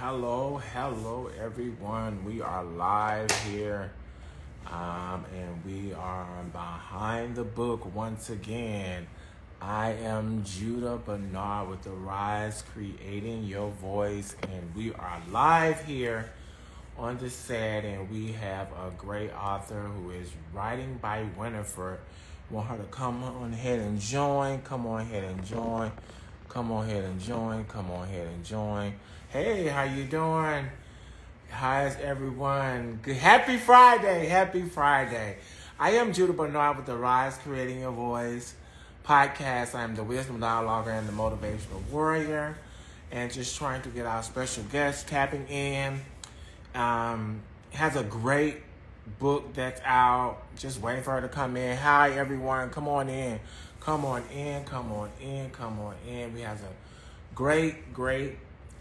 Hello, hello, everyone. We are live here, um, and we are behind the book once again. I am Judah Bernard with the Rise Creating Your Voice, and we are live here on the set, and we have a great author who is writing by Winifred. Want her to come on ahead and join. Come on ahead and join. Come on ahead and join. Come on ahead and join. Hey, how you doing? How's everyone? Good. Happy Friday. Happy Friday. I am Judah Bernard with the Rise Creating Your Voice podcast. I'm the wisdom dialoguer and the motivational warrior. And just trying to get our special guest tapping in. Um, has a great book that's out. Just waiting for her to come in. Hi, everyone. Come on in. Come on in. Come on in. Come on in. We have a great, great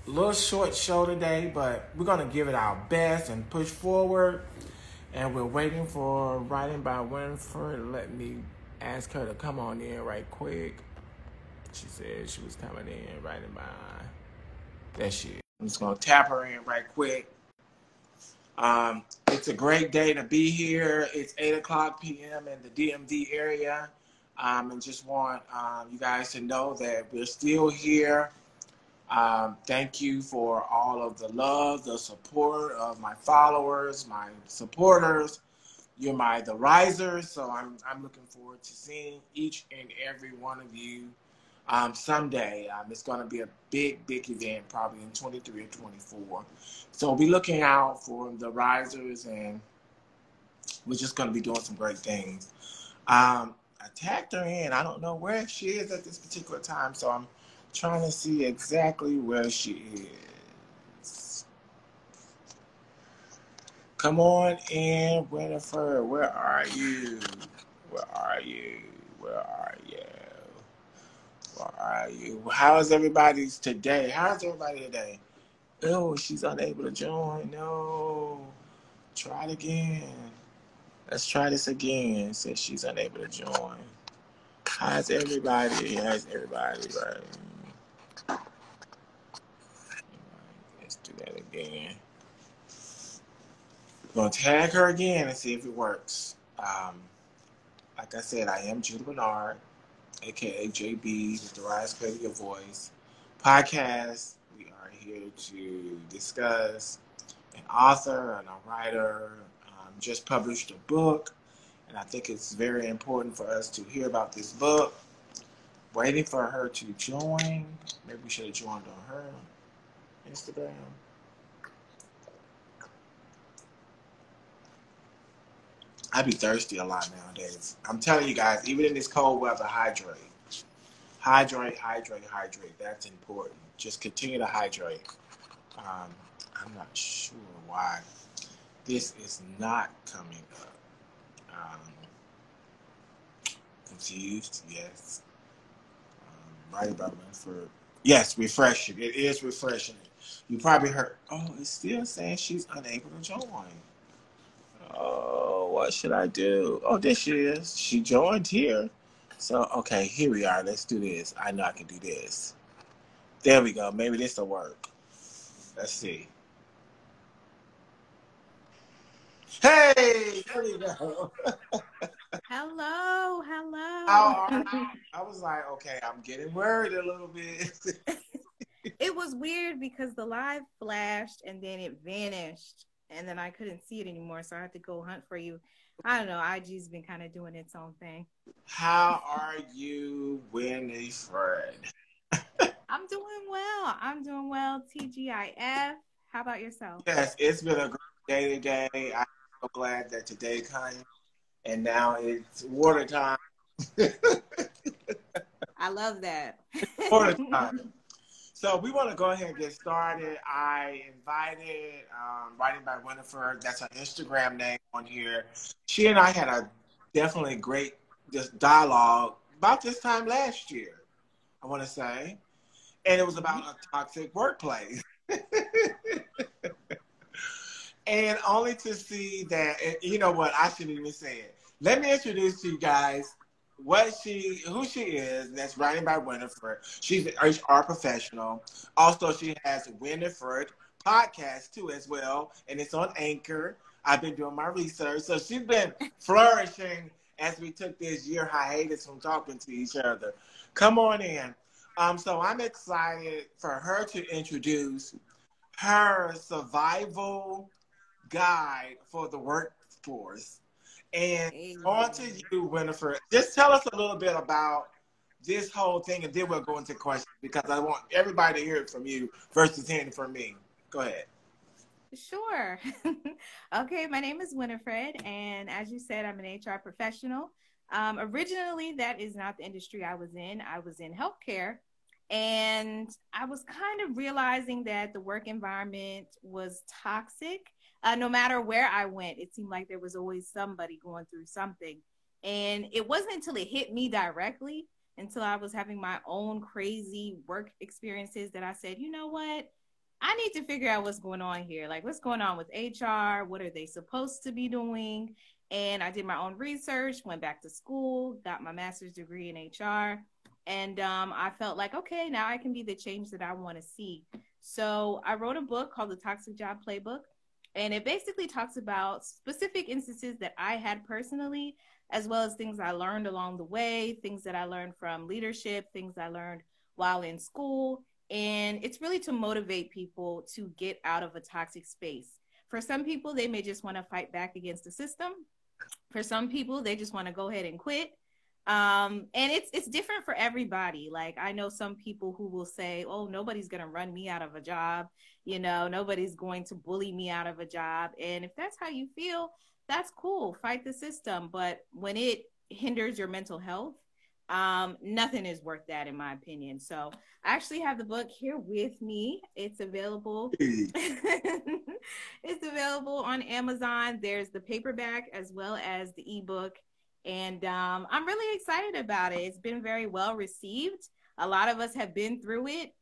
little short show today, but we're to give it our best and push forward. And we're waiting for writing by Winifred. Let me ask her to come on in right quick. She said she was coming in writing by. There she is. I'm just to tap her in right quick. Um, it's a great day to be here. It's 8 o'clock p.m. in the DMV area. Um, and just want um, you guys to know that we're still here. Um, thank you for all of the love, the support of my followers, my supporters. You're my the risers, so I'm I'm looking forward to seeing each and every one of you um, someday. Um, it's going to be a big, big event, probably in 23 or 24. So be looking out for the risers, and we're just going to be doing some great things. I tagged her in. I don't know where she is at this particular time, so I'm trying to see exactly where she is. Come on in, Winifred. Where are you? Where are you? Where are you? Where are you? How is everybody's today? How's everybody today? Oh, she's unable to join. No. Try it again. Let's try this again. since she's unable to join. How's everybody? How's everybody? Right. Let's do that again. We're gonna tag her again and see if it works. Um, like I said, I am Judah Bernard, aka JB with the Rise Creating Your Voice podcast. We are here to discuss an author and a writer just published a book, and I think it's very important for us to hear about this book. Waiting for her to join. Maybe we should have joined on her Instagram. I be thirsty a lot nowadays. I'm telling you guys, even in this cold weather, hydrate. Hydrate, hydrate, hydrate. That's important. Just continue to hydrate. Um, I'm not sure why this is not coming up. Um, confused? Yes. Um, right about Winifred. Yes, refreshing. It is refreshing. You probably heard, oh, it's still saying she's unable to join. Oh, what should I do? Oh, there she is. She joined here. So, okay, here we are. Let's do this. I know I can do this. There we go. Maybe this will work. Let's see. Hey, there we go. Hello, hello. How are you? I was like, okay, I'm getting worried a little bit. it was weird because the live flashed and then it vanished and then I couldn't see it anymore, so I had to go hunt for you. I don't know. IG's been kind of doing its own thing. How are you, Winifred? I'm doing well. I'm doing well. TGIF. How about yourself? Yes, it's been a great day today. I'm so glad that today came, and now it's water time. I love that. water time. So we want to go ahead and get started. I invited um, Writing by Winifred. That's her Instagram name on here. She and I had a definitely great just dialogue about this time last year. I want to say, and it was about a toxic workplace. and only to see that, you know what? I shouldn't even say it. Let me introduce to you guys what she who she is that's writing by winifred she's an hr professional also she has winifred podcast too as well, and it's on Anchor. I've been doing my research, so she's been flourishing as we took this year hiatus from talking to each other. Come on in. Um, so I'm excited for her to introduce her survival guide for the workforce. And Amen. on to you, Winifred. Just tell us a little bit about this whole thing, and then we'll go into questions because I want everybody to hear it from you versus hearing from me. Go ahead. Sure. okay, my name is Winifred, and as you said, I'm an HR professional. Um, originally, that is not the industry I was in. I was in healthcare, and I was kind of realizing that the work environment was toxic. Uh, no matter where I went, it seemed like there was always somebody going through something. And it wasn't until it hit me directly, until I was having my own crazy work experiences, that I said, you know what? I need to figure out what's going on here. Like, what's going on with HR? What are they supposed to be doing? And I did my own research, went back to school, got my master's degree in HR. And um, I felt like, okay, now I can be the change that I want to see. So I wrote a book called The Toxic Job Playbook. And it basically talks about specific instances that I had personally, as well as things I learned along the way, things that I learned from leadership, things I learned while in school. And it's really to motivate people to get out of a toxic space. For some people, they may just want to fight back against the system. For some people, they just want to go ahead and quit. Um, and it's it's different for everybody. Like I know some people who will say, "Oh, nobody's going to run me out of a job." You know, nobody's going to bully me out of a job. And if that's how you feel, that's cool. Fight the system. But when it hinders your mental health, um, nothing is worth that, in my opinion. So I actually have the book here with me. It's available. it's available on Amazon. There's the paperback as well as the ebook. And um, I'm really excited about it. It's been very well received. A lot of us have been through it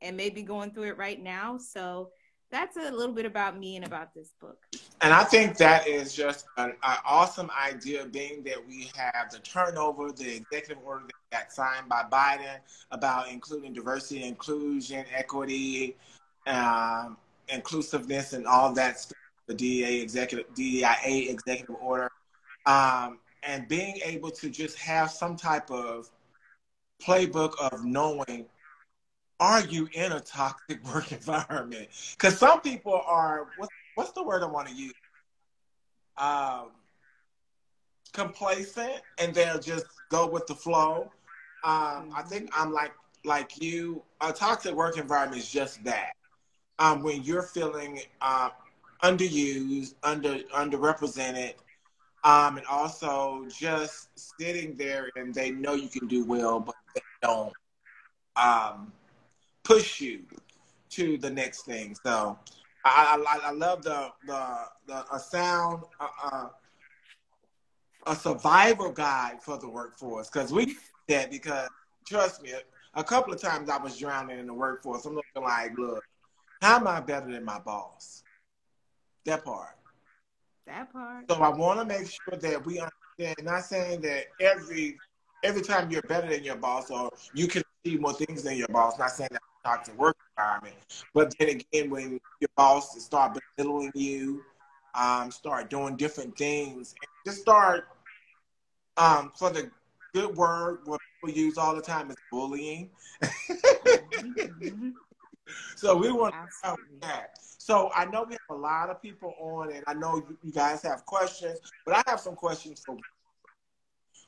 and maybe going through it right now. So that's a little bit about me and about this book. And I think that is just an, an, awesome idea, being that we have the turnover, the executive order that got signed by Biden about including diversity, inclusion, equity, um, inclusiveness, and all that stuff. The DEA executive, DEIA executive order, um, and being able to just have some type of playbook of knowing are you in a toxic work environment? Because some people are what's, what's the word I want to use? Um, complacent, and they'll just go with the flow. Um, I think I'm like like you. A toxic work environment is just that. Um, when you're feeling uh, underused, under underrepresented, um, and also just sitting there and they know you can do well, but they don't. Um, push you to the next thing. So I, I, I love the, the, the a sound, uh, uh, a survival guide for the workforce because we that because trust me, a couple of times I was drowning in the workforce. I'm looking like, look, how am I better than my boss? That part. That part. So I want to make sure that we understand. Not saying that every every time you're better than your boss or you can achieve more things than your boss. Not saying that toxic work environment. But then again, when your boss start belittling you, um, start doing different things, just start um, for the good word what people use all the time is bullying. so we want to start that. So I know we have a lot of people on, and I know you guys have questions, but I have some questions for you.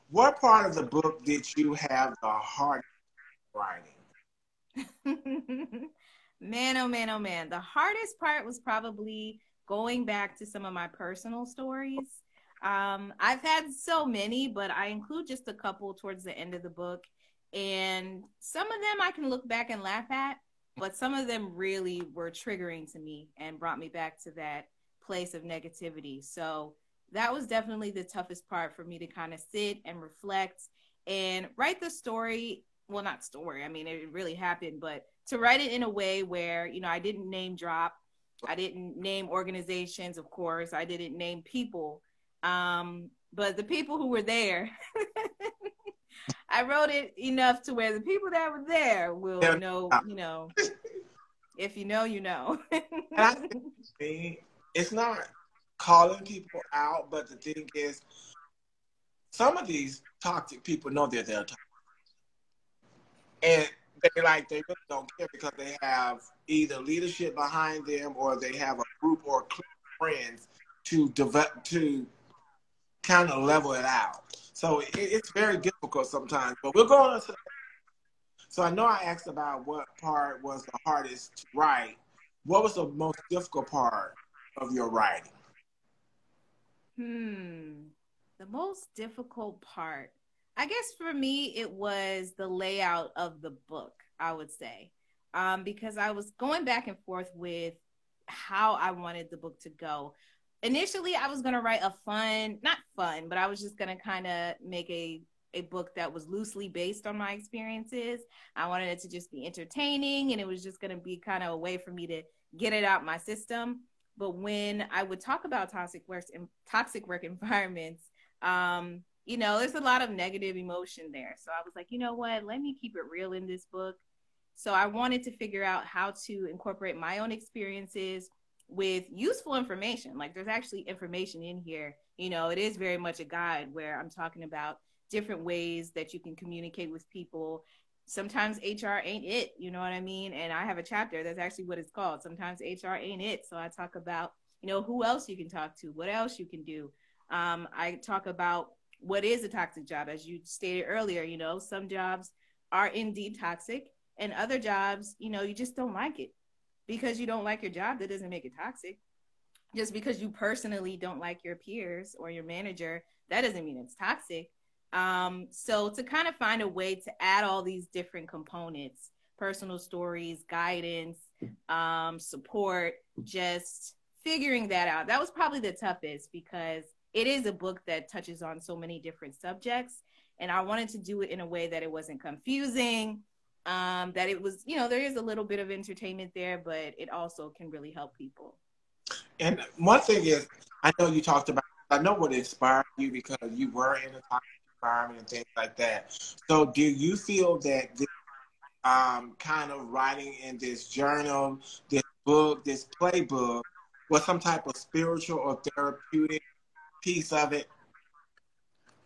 What part of the book did you have the hardest writing? man, oh man, oh man. The hardest part was probably going back to some of my personal stories. Um, I've had so many, but I include just a couple towards the end of the book. And some of them I can look back and laugh at, but some of them really were triggering to me and brought me back to that place of negativity. So that was definitely the toughest part for me to kind of sit and reflect and write the story well not story i mean it really happened but to write it in a way where you know i didn't name drop i didn't name organizations of course i didn't name people um, but the people who were there i wrote it enough to where the people that were there will know ah. you know If you know, you know. it's not calling people out, but the thing is, some of these toxic people know that they're toxic. And they like they really don't care because they have either leadership behind them or they have a group or a friends to develop to kind of level it out. So it, it's very difficult sometimes. But we're going to. So I know I asked about what part was the hardest to write. What was the most difficult part of your writing? Hmm. The most difficult part. I guess for me, it was the layout of the book, I would say. Um, because I was going back and forth with how I wanted the book to go. Initially, I was to write a fun, not fun, but I was just to kind of make a a book that was loosely based on my experiences. I wanted it to just be entertaining and it was just to be kind of a way for me to get it out my system. But when I would talk about toxic work and toxic work environments, um, you know, there's a lot of negative emotion there. So I was like, you know what? Let me keep it real in this book. So I wanted to figure out how to incorporate my own experiences with useful information. Like there's actually information in here. You know, it is very much a guide where I'm talking about different ways that you can communicate with people. Sometimes HR ain't it, you know what I mean? And I have a chapter that's actually what it's called. Sometimes HR ain't it. So I talk about, you know, who else you can talk to, what else you can do. Um, I talk about what is a toxic job, as you stated earlier. You know, some jobs are indeed toxic, and other jobs, you know, you just don't like it because you don't like your job. That doesn't make it toxic. Just because you personally don't like your peers or your manager, that doesn't mean it's toxic. Um, so to kind of find a way to add all these different components, personal stories, guidance, um, support, just figuring that out. That was probably the toughest because it is a book that touches on so many different subjects. And I wanted to do it in a way that it wasn't confusing, um, that it was, you know, there is a little bit of entertainment there, but it also can really help people. And one thing is, I know you talked about, I know what inspired you because you were in a toxic environment and things like that. So do you feel that this um, kind of writing in this journal, this book, this playbook was some type of spiritual or therapeutic piece of it?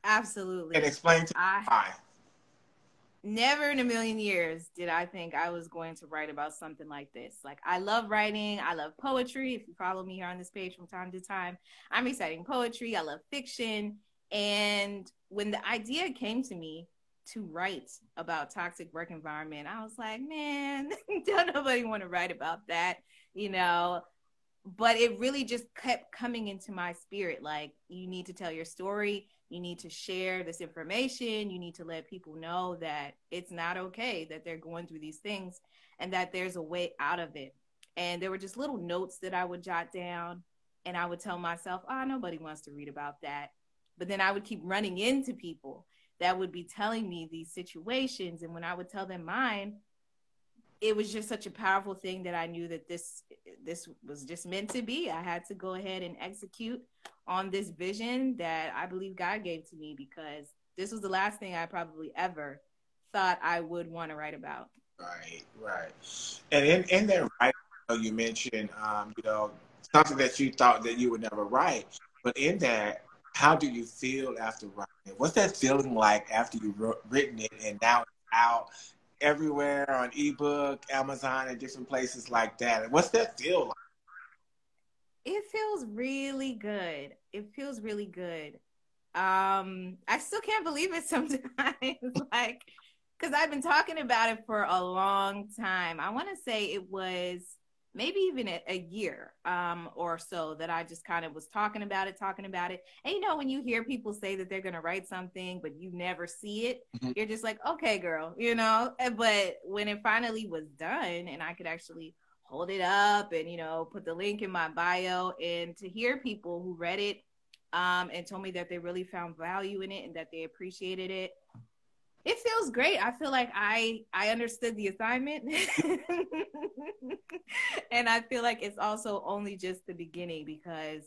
Absolutely. And explain to I, why. Never in a million years did I think I was going to write about something like this. Like, I love writing. I love poetry. If you follow me here on this page from time to time, I'm reciting poetry. I love fiction. And when the idea came to me to write about toxic work environment, I was like, man, don't nobody want to write about that. You know, but it really just kept coming into my spirit like you need to tell your story you need to share this information. You need to let people know that it's not okay that they're going through these things and that there's a way out of it. And there were just little notes that i would jot down and i would tell myself oh nobody wants to read about that. But then i would keep running into people that would be telling me these situations. And when i would tell them mine it was just such a powerful thing that I knew that this this was just meant to be. I had to go ahead and execute on this vision that I believe God gave to me because this was the last thing I probably ever thought I would want to write about. Right, right. And in in that writing, you mentioned, um, you know, something that you thought that you would never write, but in that, how do you feel after writing? it? What's that feeling like after you've written it and now it's out everywhere on ebook, Amazon, and different places like that. What's that feel like? It feels really good. It feels really good. Um, I still can't believe it sometimes. like, because I've been talking about it for a long time. I want to say it was maybe even a, a year um, or so that I just kind of was talking about it, talking about it. And you know, when you hear people say that they're going to write something, but you never see it, mm-hmm. you're just like, okay, girl, you know. But when it finally was done and I could actually hold it up and, you know, put the link in my bio and to hear people who read it um, and told me that they really found value in it and that they appreciated it it feels great. I feel like I I understood the assignment. and I feel like it's also only just the beginning because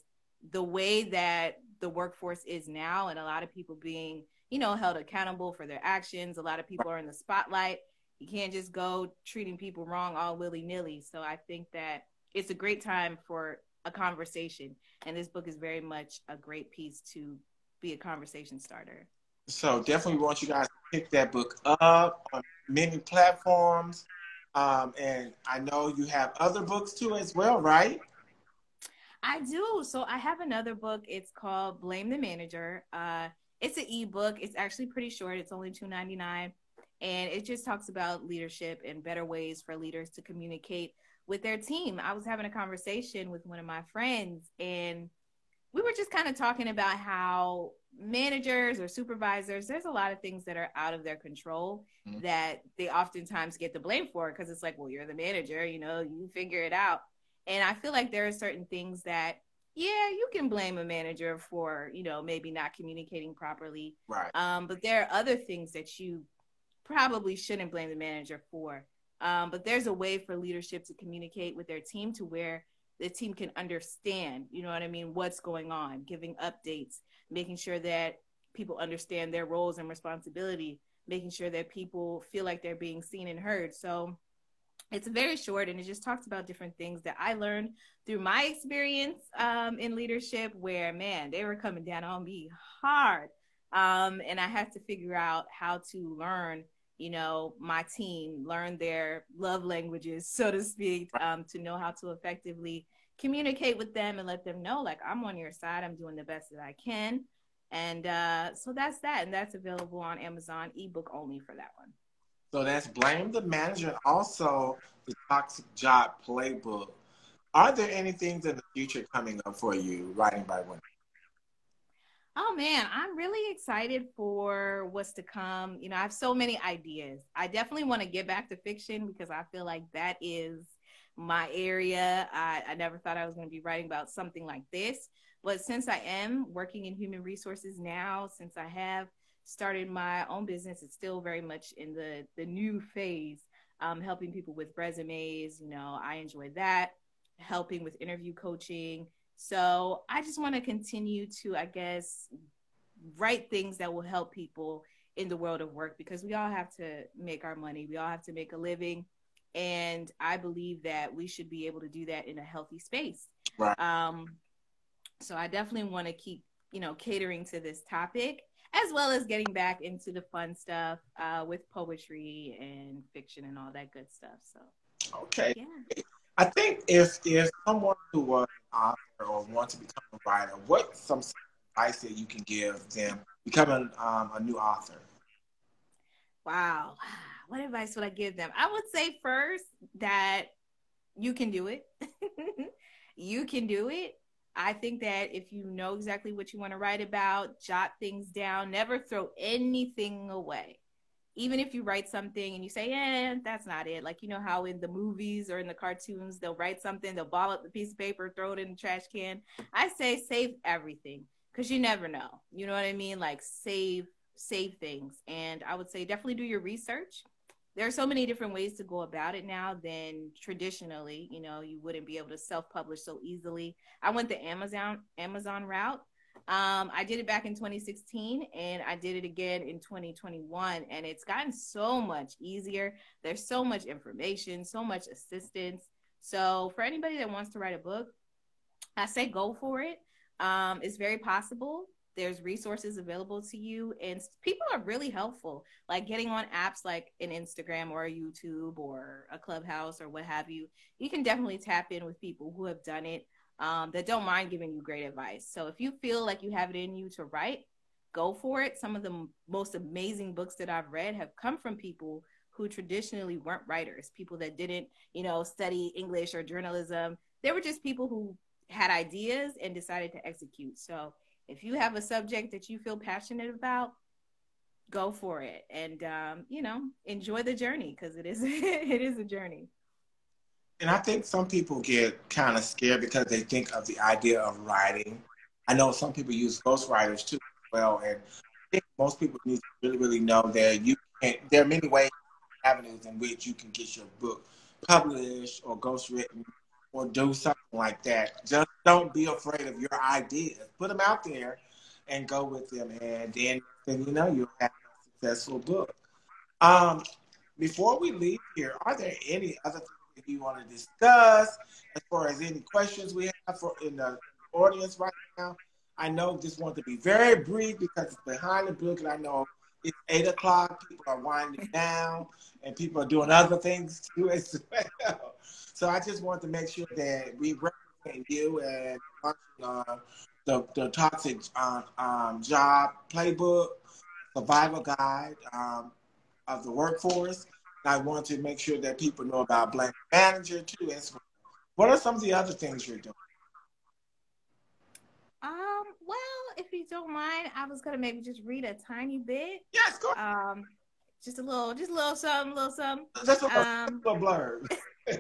the way that the workforce is now and a lot of people being, you know, held accountable for their actions, a lot of people are in the spotlight. You can't just go treating people wrong all willy nilly. So I think that it's a great time for a conversation. And this book is very much a great piece to be a conversation starter. So definitely want you guys to pick that book up on many platforms. Um, and I know you have other books too as well, right? I do. So I have another book. It's called Blame the Manager. Uh, it's an ebook. It's actually pretty short. It's only two ninety nine, and it just talks about leadership and better ways for leaders to communicate with their team. I was having a conversation with one of my friends, and we were just kind of talking about how managers or supervisors, there's a lot of things that are out of their control mm-hmm. that they oftentimes get the blame for because it's like, well, you're the manager, you know, you figure it out. And I feel like there are certain things that, yeah, you can blame a manager for, you know, maybe not communicating properly. Right. Um, but there are other things that you probably shouldn't blame the manager for. Um, but there's a way for leadership to communicate with their team to where the team can understand, you know what I mean, what's going on, giving updates, making sure that people understand their roles and responsibility, making sure that people feel like they're being seen and heard. So it's very short and it just talks about different things that I learned through my experience um, in leadership where, man, they were coming down on me hard. Um, and I had to figure out how to learn, you know, my team, learn their love languages, so to speak, um, to know how to effectively communicate with them and let them know, like, I'm on your side, I'm doing the best that I can. And uh, so that's that. And that's available on Amazon, ebook only for that one. So that's Blame the Manager and also the Toxic Job Playbook. Are there any things in the future coming up for you, writing by women? Oh man, I'm really excited for what's to come. You know, I have so many ideas. I definitely want to get back to fiction because I feel like that is my area. I, I never thought I was going to be writing about something like this. But since I am working in human resources now, since I have started my own business. It's still very much in the the new phase, um, helping people with resumes. You know, I enjoy that. Helping with interview coaching. So I just want to continue to, I guess, write things that will help people in the world of work because we all have to make our money. We all have to make a living. And I believe that we should be able to do that in a healthy space. Right. Um, so I definitely want to keep, you know, catering to this topic as well as getting back into the fun stuff uh, with poetry and fiction and all that good stuff. So, okay. Yeah. I think if if someone who was author or want to become a writer, what some advice that you can give them becoming um, a new author? Wow, what advice would I give them? I would say first that you can do it. you can do it. I think that if you know exactly what you want to write about, jot things down, never throw anything away. Even if you write something and you say, eh, that's not it. Like, you know how in the movies or in the cartoons, they'll write something, they'll ball up the piece of paper, throw it in the trash can. I say save everything because you never know. You know what I mean? Like, save, save things. And I would say definitely do your research there are so many different ways to go about it now than traditionally you know you wouldn't be able to self-publish so easily i went the amazon amazon route um, i did it back in 2016 and i did it again in 2021 and it's gotten so much easier. There's so much information so much assistance. So for anybody that wants to write a book i say go for it. Um, it's very possible. There's resources available to you and people are really helpful like getting on apps like an instagram or a youtube or a clubhouse or what have you. You can definitely tap in with people who have done it um, that don't mind giving you great advice. So if you feel like you have it in you to write go for it. Some of the m- most amazing books that i've read have come from people who traditionally weren't writers people that didn't you know study english or journalism. They were just people who had ideas and decided to execute. So if you have a subject that you feel passionate about go for it. And um, you know enjoy the journey because it is it is a journey and i think some people get kind of scared because they think of the idea of writing i know some people use ghostwriters too as well and i think most people need to really really know that you can there are many ways avenues in which you can get your book published or ghostwritten or do something like that. Just don't be afraid of your ideas. Put them out there and go with them. And then, then you know, you'll have a successful book. Um, before we leave here, are there any other things that you want to discuss as far as any questions we have for in the audience right now? I know just want to be very brief because it's behind the book, and I know it's eight o'clock. People are winding down, and people are doing other things too as well. So I just want to make sure that we represent you and uh, the the toxic uh, um, job playbook, survival guide um, of the workforce. I want to make sure that people know about Blank Manager too. As well. What are some of the other things you're doing? Um, well, if you don't mind, I was gonna maybe just read a tiny bit. Yes, go. Um, just a little, just a little something, a little something. Just a little, um, a blurb.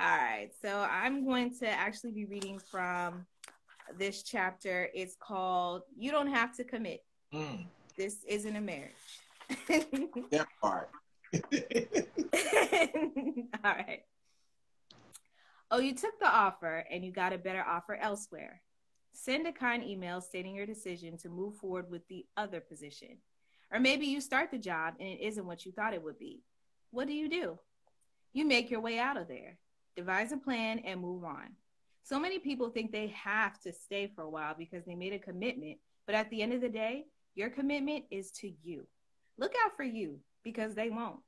All right, so I'm going to actually be reading from this chapter. It's called "You Don't Have to Commit." Mm. This isn't a marriage. that part. All right. Oh, you took the offer and you got a better offer elsewhere. Send a kind email stating your decision to move forward with the other position. Or maybe you start the job and it isn't what you thought it would be. What do you do? You make your way out of there, devise a plan, and move on. So many people think they have to stay for a while because they made a commitment, but at the end of the day, your commitment is to you. Look out for you because they won't.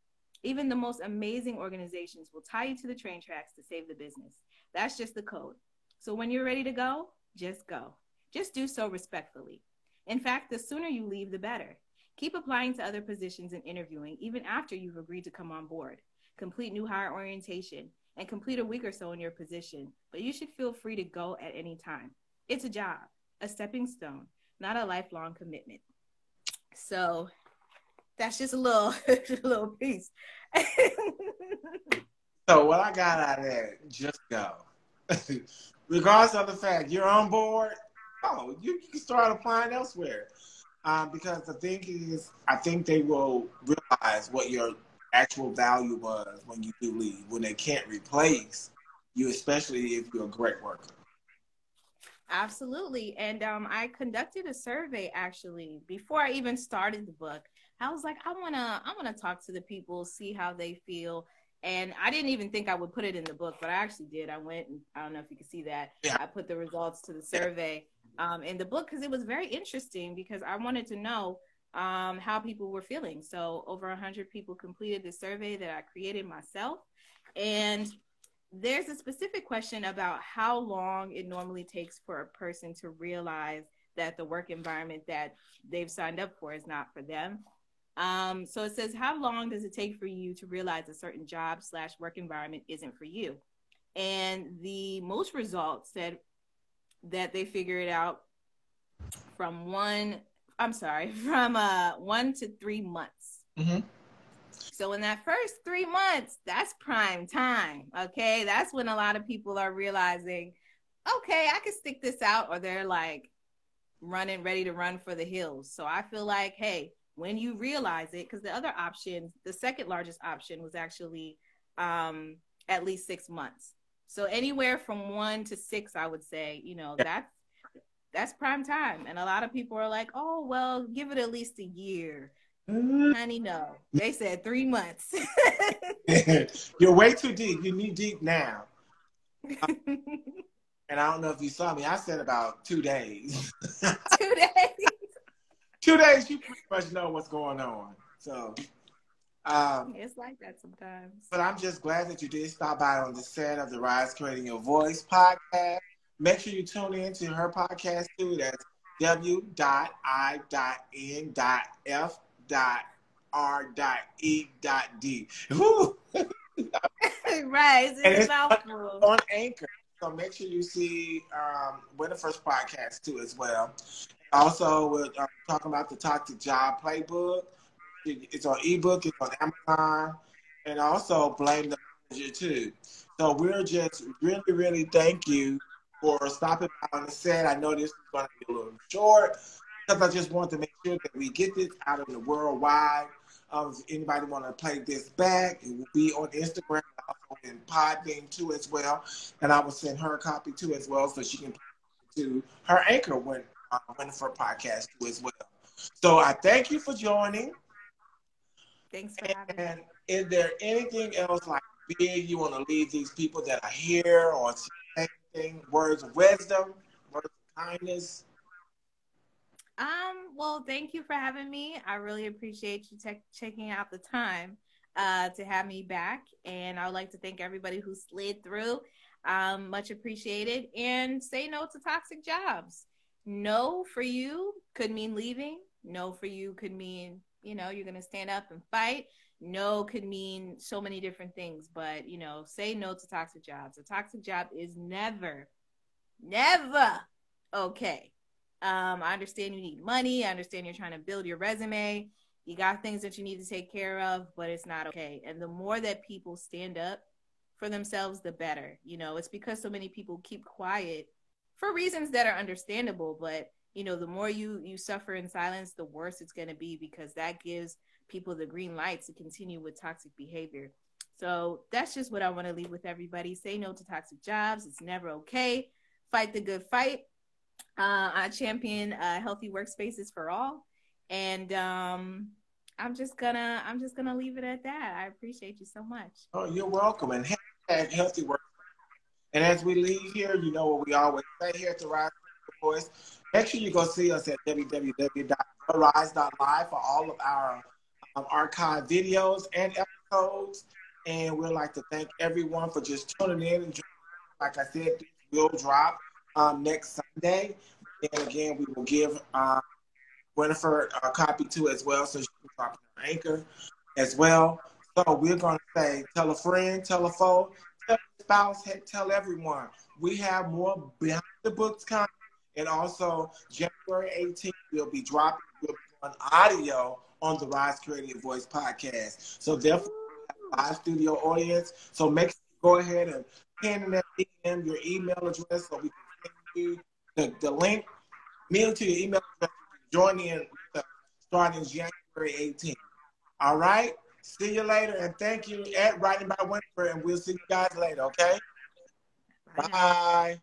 Even the most amazing organizations will tie you to the train tracks to save the business. That's just the code. So when you're ready to go, just go. Just do so respectfully. In fact, the sooner you leave, the better. Keep applying to other positions and interviewing even after you've agreed to come on board. Complete new hire orientation and complete a week or so in your position, but you should feel free to go at any time. It's a job, a stepping stone, not a lifelong commitment. So that's just a little a little piece. so what I got out of that, just go. Regardless of the fact you're on board, oh, you, you can start applying elsewhere. Um, because the thing is, I think they will realize what your actual value was when you do leave, when they can't replace you, especially if you're a great worker. Absolutely. And um, I conducted a survey actually before I even started the book. I was like, I wanna, I wanna talk to the people, see how they feel. And I didn't even think I would put it in the book, but I actually did. I went and I don't know if you can see that. Yeah. I put the results to the survey um, in the book because it was very interesting because I wanted to know um, how people were feeling. So over 100 people completed the survey that I created myself. And there's a specific question about how long it normally takes for a person to realize that the work environment that they've signed up for is not for them. Um, so it says, how long does it take for you to realize a certain job slash work environment isn't for you? And the most results said that they figured out from one, I'm sorry, from uh, one to three months. Mm-hmm. So in that first three months, that's prime time. Okay. That's when a lot of people are realizing, okay, I can stick this out, or they're like running, ready to run for the hills. So I feel like, hey, when you realize it, because the other option, the second largest option was actually um, at least six months. So anywhere from one to six, I would say, you know, that's that's prime time. And a lot of people are like, oh, well, give it at least a year. Mm-hmm. Honey, no. They said three months. You're way too deep. You need deep now. and I don't know if you saw me. I said about two days. two days. Two days, you pretty much know what's going on. So um, it's like that sometimes. But I'm just glad that you did stop by on the set of the Rise Creating Your Voice podcast. Make sure you tune in to her podcast too. That's w.i.n.f dot R dot E dot D. right. It's, it's on Anchor. So make sure you see um, Winifred's podcast too as well. Also, we're uh, talking about the Toxic Job Playbook. It's on ebook. It's on Amazon, and also blame the manager too. So we're just really, really thank you for stopping by on the set. I know this is going to be a little short, because I just want to make sure that we get this out in the worldwide. Um, if anybody want to play this back, it will be on Instagram and Podbean too as well. And I will send her a copy too as well, so she can to her anchor when Winifred podcast too as well. So I thank you for joining. Thanks for having and me. Is there anything else like big you want to leave these people that are here or anything, words of wisdom, words of kindness? Um, well, thank you for having me. I really appreciate you te- checking out the time uh, to have me back. And I would like to thank everybody who slid through. Um, much appreciated. And say no to toxic jobs. No for you could mean leaving. No for you could mean, you know, you're going to stand up and fight. No could mean so many different things. But, you know, say no to toxic jobs. A toxic job is never, never okay. Um, I understand you need money. I understand you're trying to build your resume. You got things that you need to take care of, but it's not okay. And the more that people stand up for themselves, the better. You know, it's because so many people keep quiet for reasons that are understandable, but you know, the more you you suffer in silence, the worse it's going to be because that gives people the green light to continue with toxic behavior. So that's just what I want to leave with everybody. Say no to toxic jobs. It's never okay. Fight the good fight. Uh, I champion uh, healthy workspaces for all, and um, I'm just gonna I'm just gonna leave it at that. I appreciate you so much. Oh, you're welcome, and hashtag healthy work. And as we leave here, you know what we always say here at the Rise Voice. Make sure you go see us at www.rise.live for all of our um, archive videos and episodes. And we'd like to thank everyone for just tuning in. And like I said, will drop um, next Sunday. And again, we will give uh, Winifred a copy too as well, so she can drop on Anchor as well. So we're going to say, tell a friend, tell a foe, spouse, tell everyone. We have more behind the books coming. And also, January 18th, we'll be dropping on audio on the Rise Creative Voice podcast. So therefore, live studio audience. So make sure you go ahead and pin in that DM your email address so we can send you the, the link, mail to your email address. Join in starting January 18th. All right. See you later, and thank you at Writing by Winifred, and we'll see you guys later. Okay. Bye. Bye.